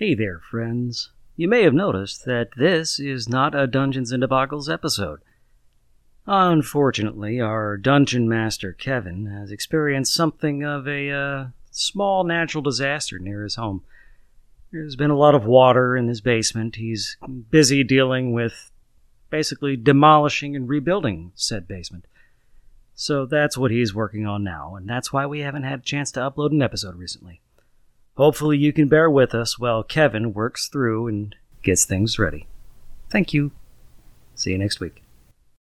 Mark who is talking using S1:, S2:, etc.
S1: Hey there, friends. You may have noticed that this is not a Dungeons and Debacles episode. Unfortunately, our dungeon master Kevin has experienced something of a uh, small natural disaster near his home. There's been a lot of water in his basement. He's busy dealing with basically demolishing and rebuilding said basement. So that's what he's working on now, and that's why we haven't had a chance to upload an episode recently. Hopefully, you can bear with us while Kevin works through and gets things ready. Thank you. See you next week.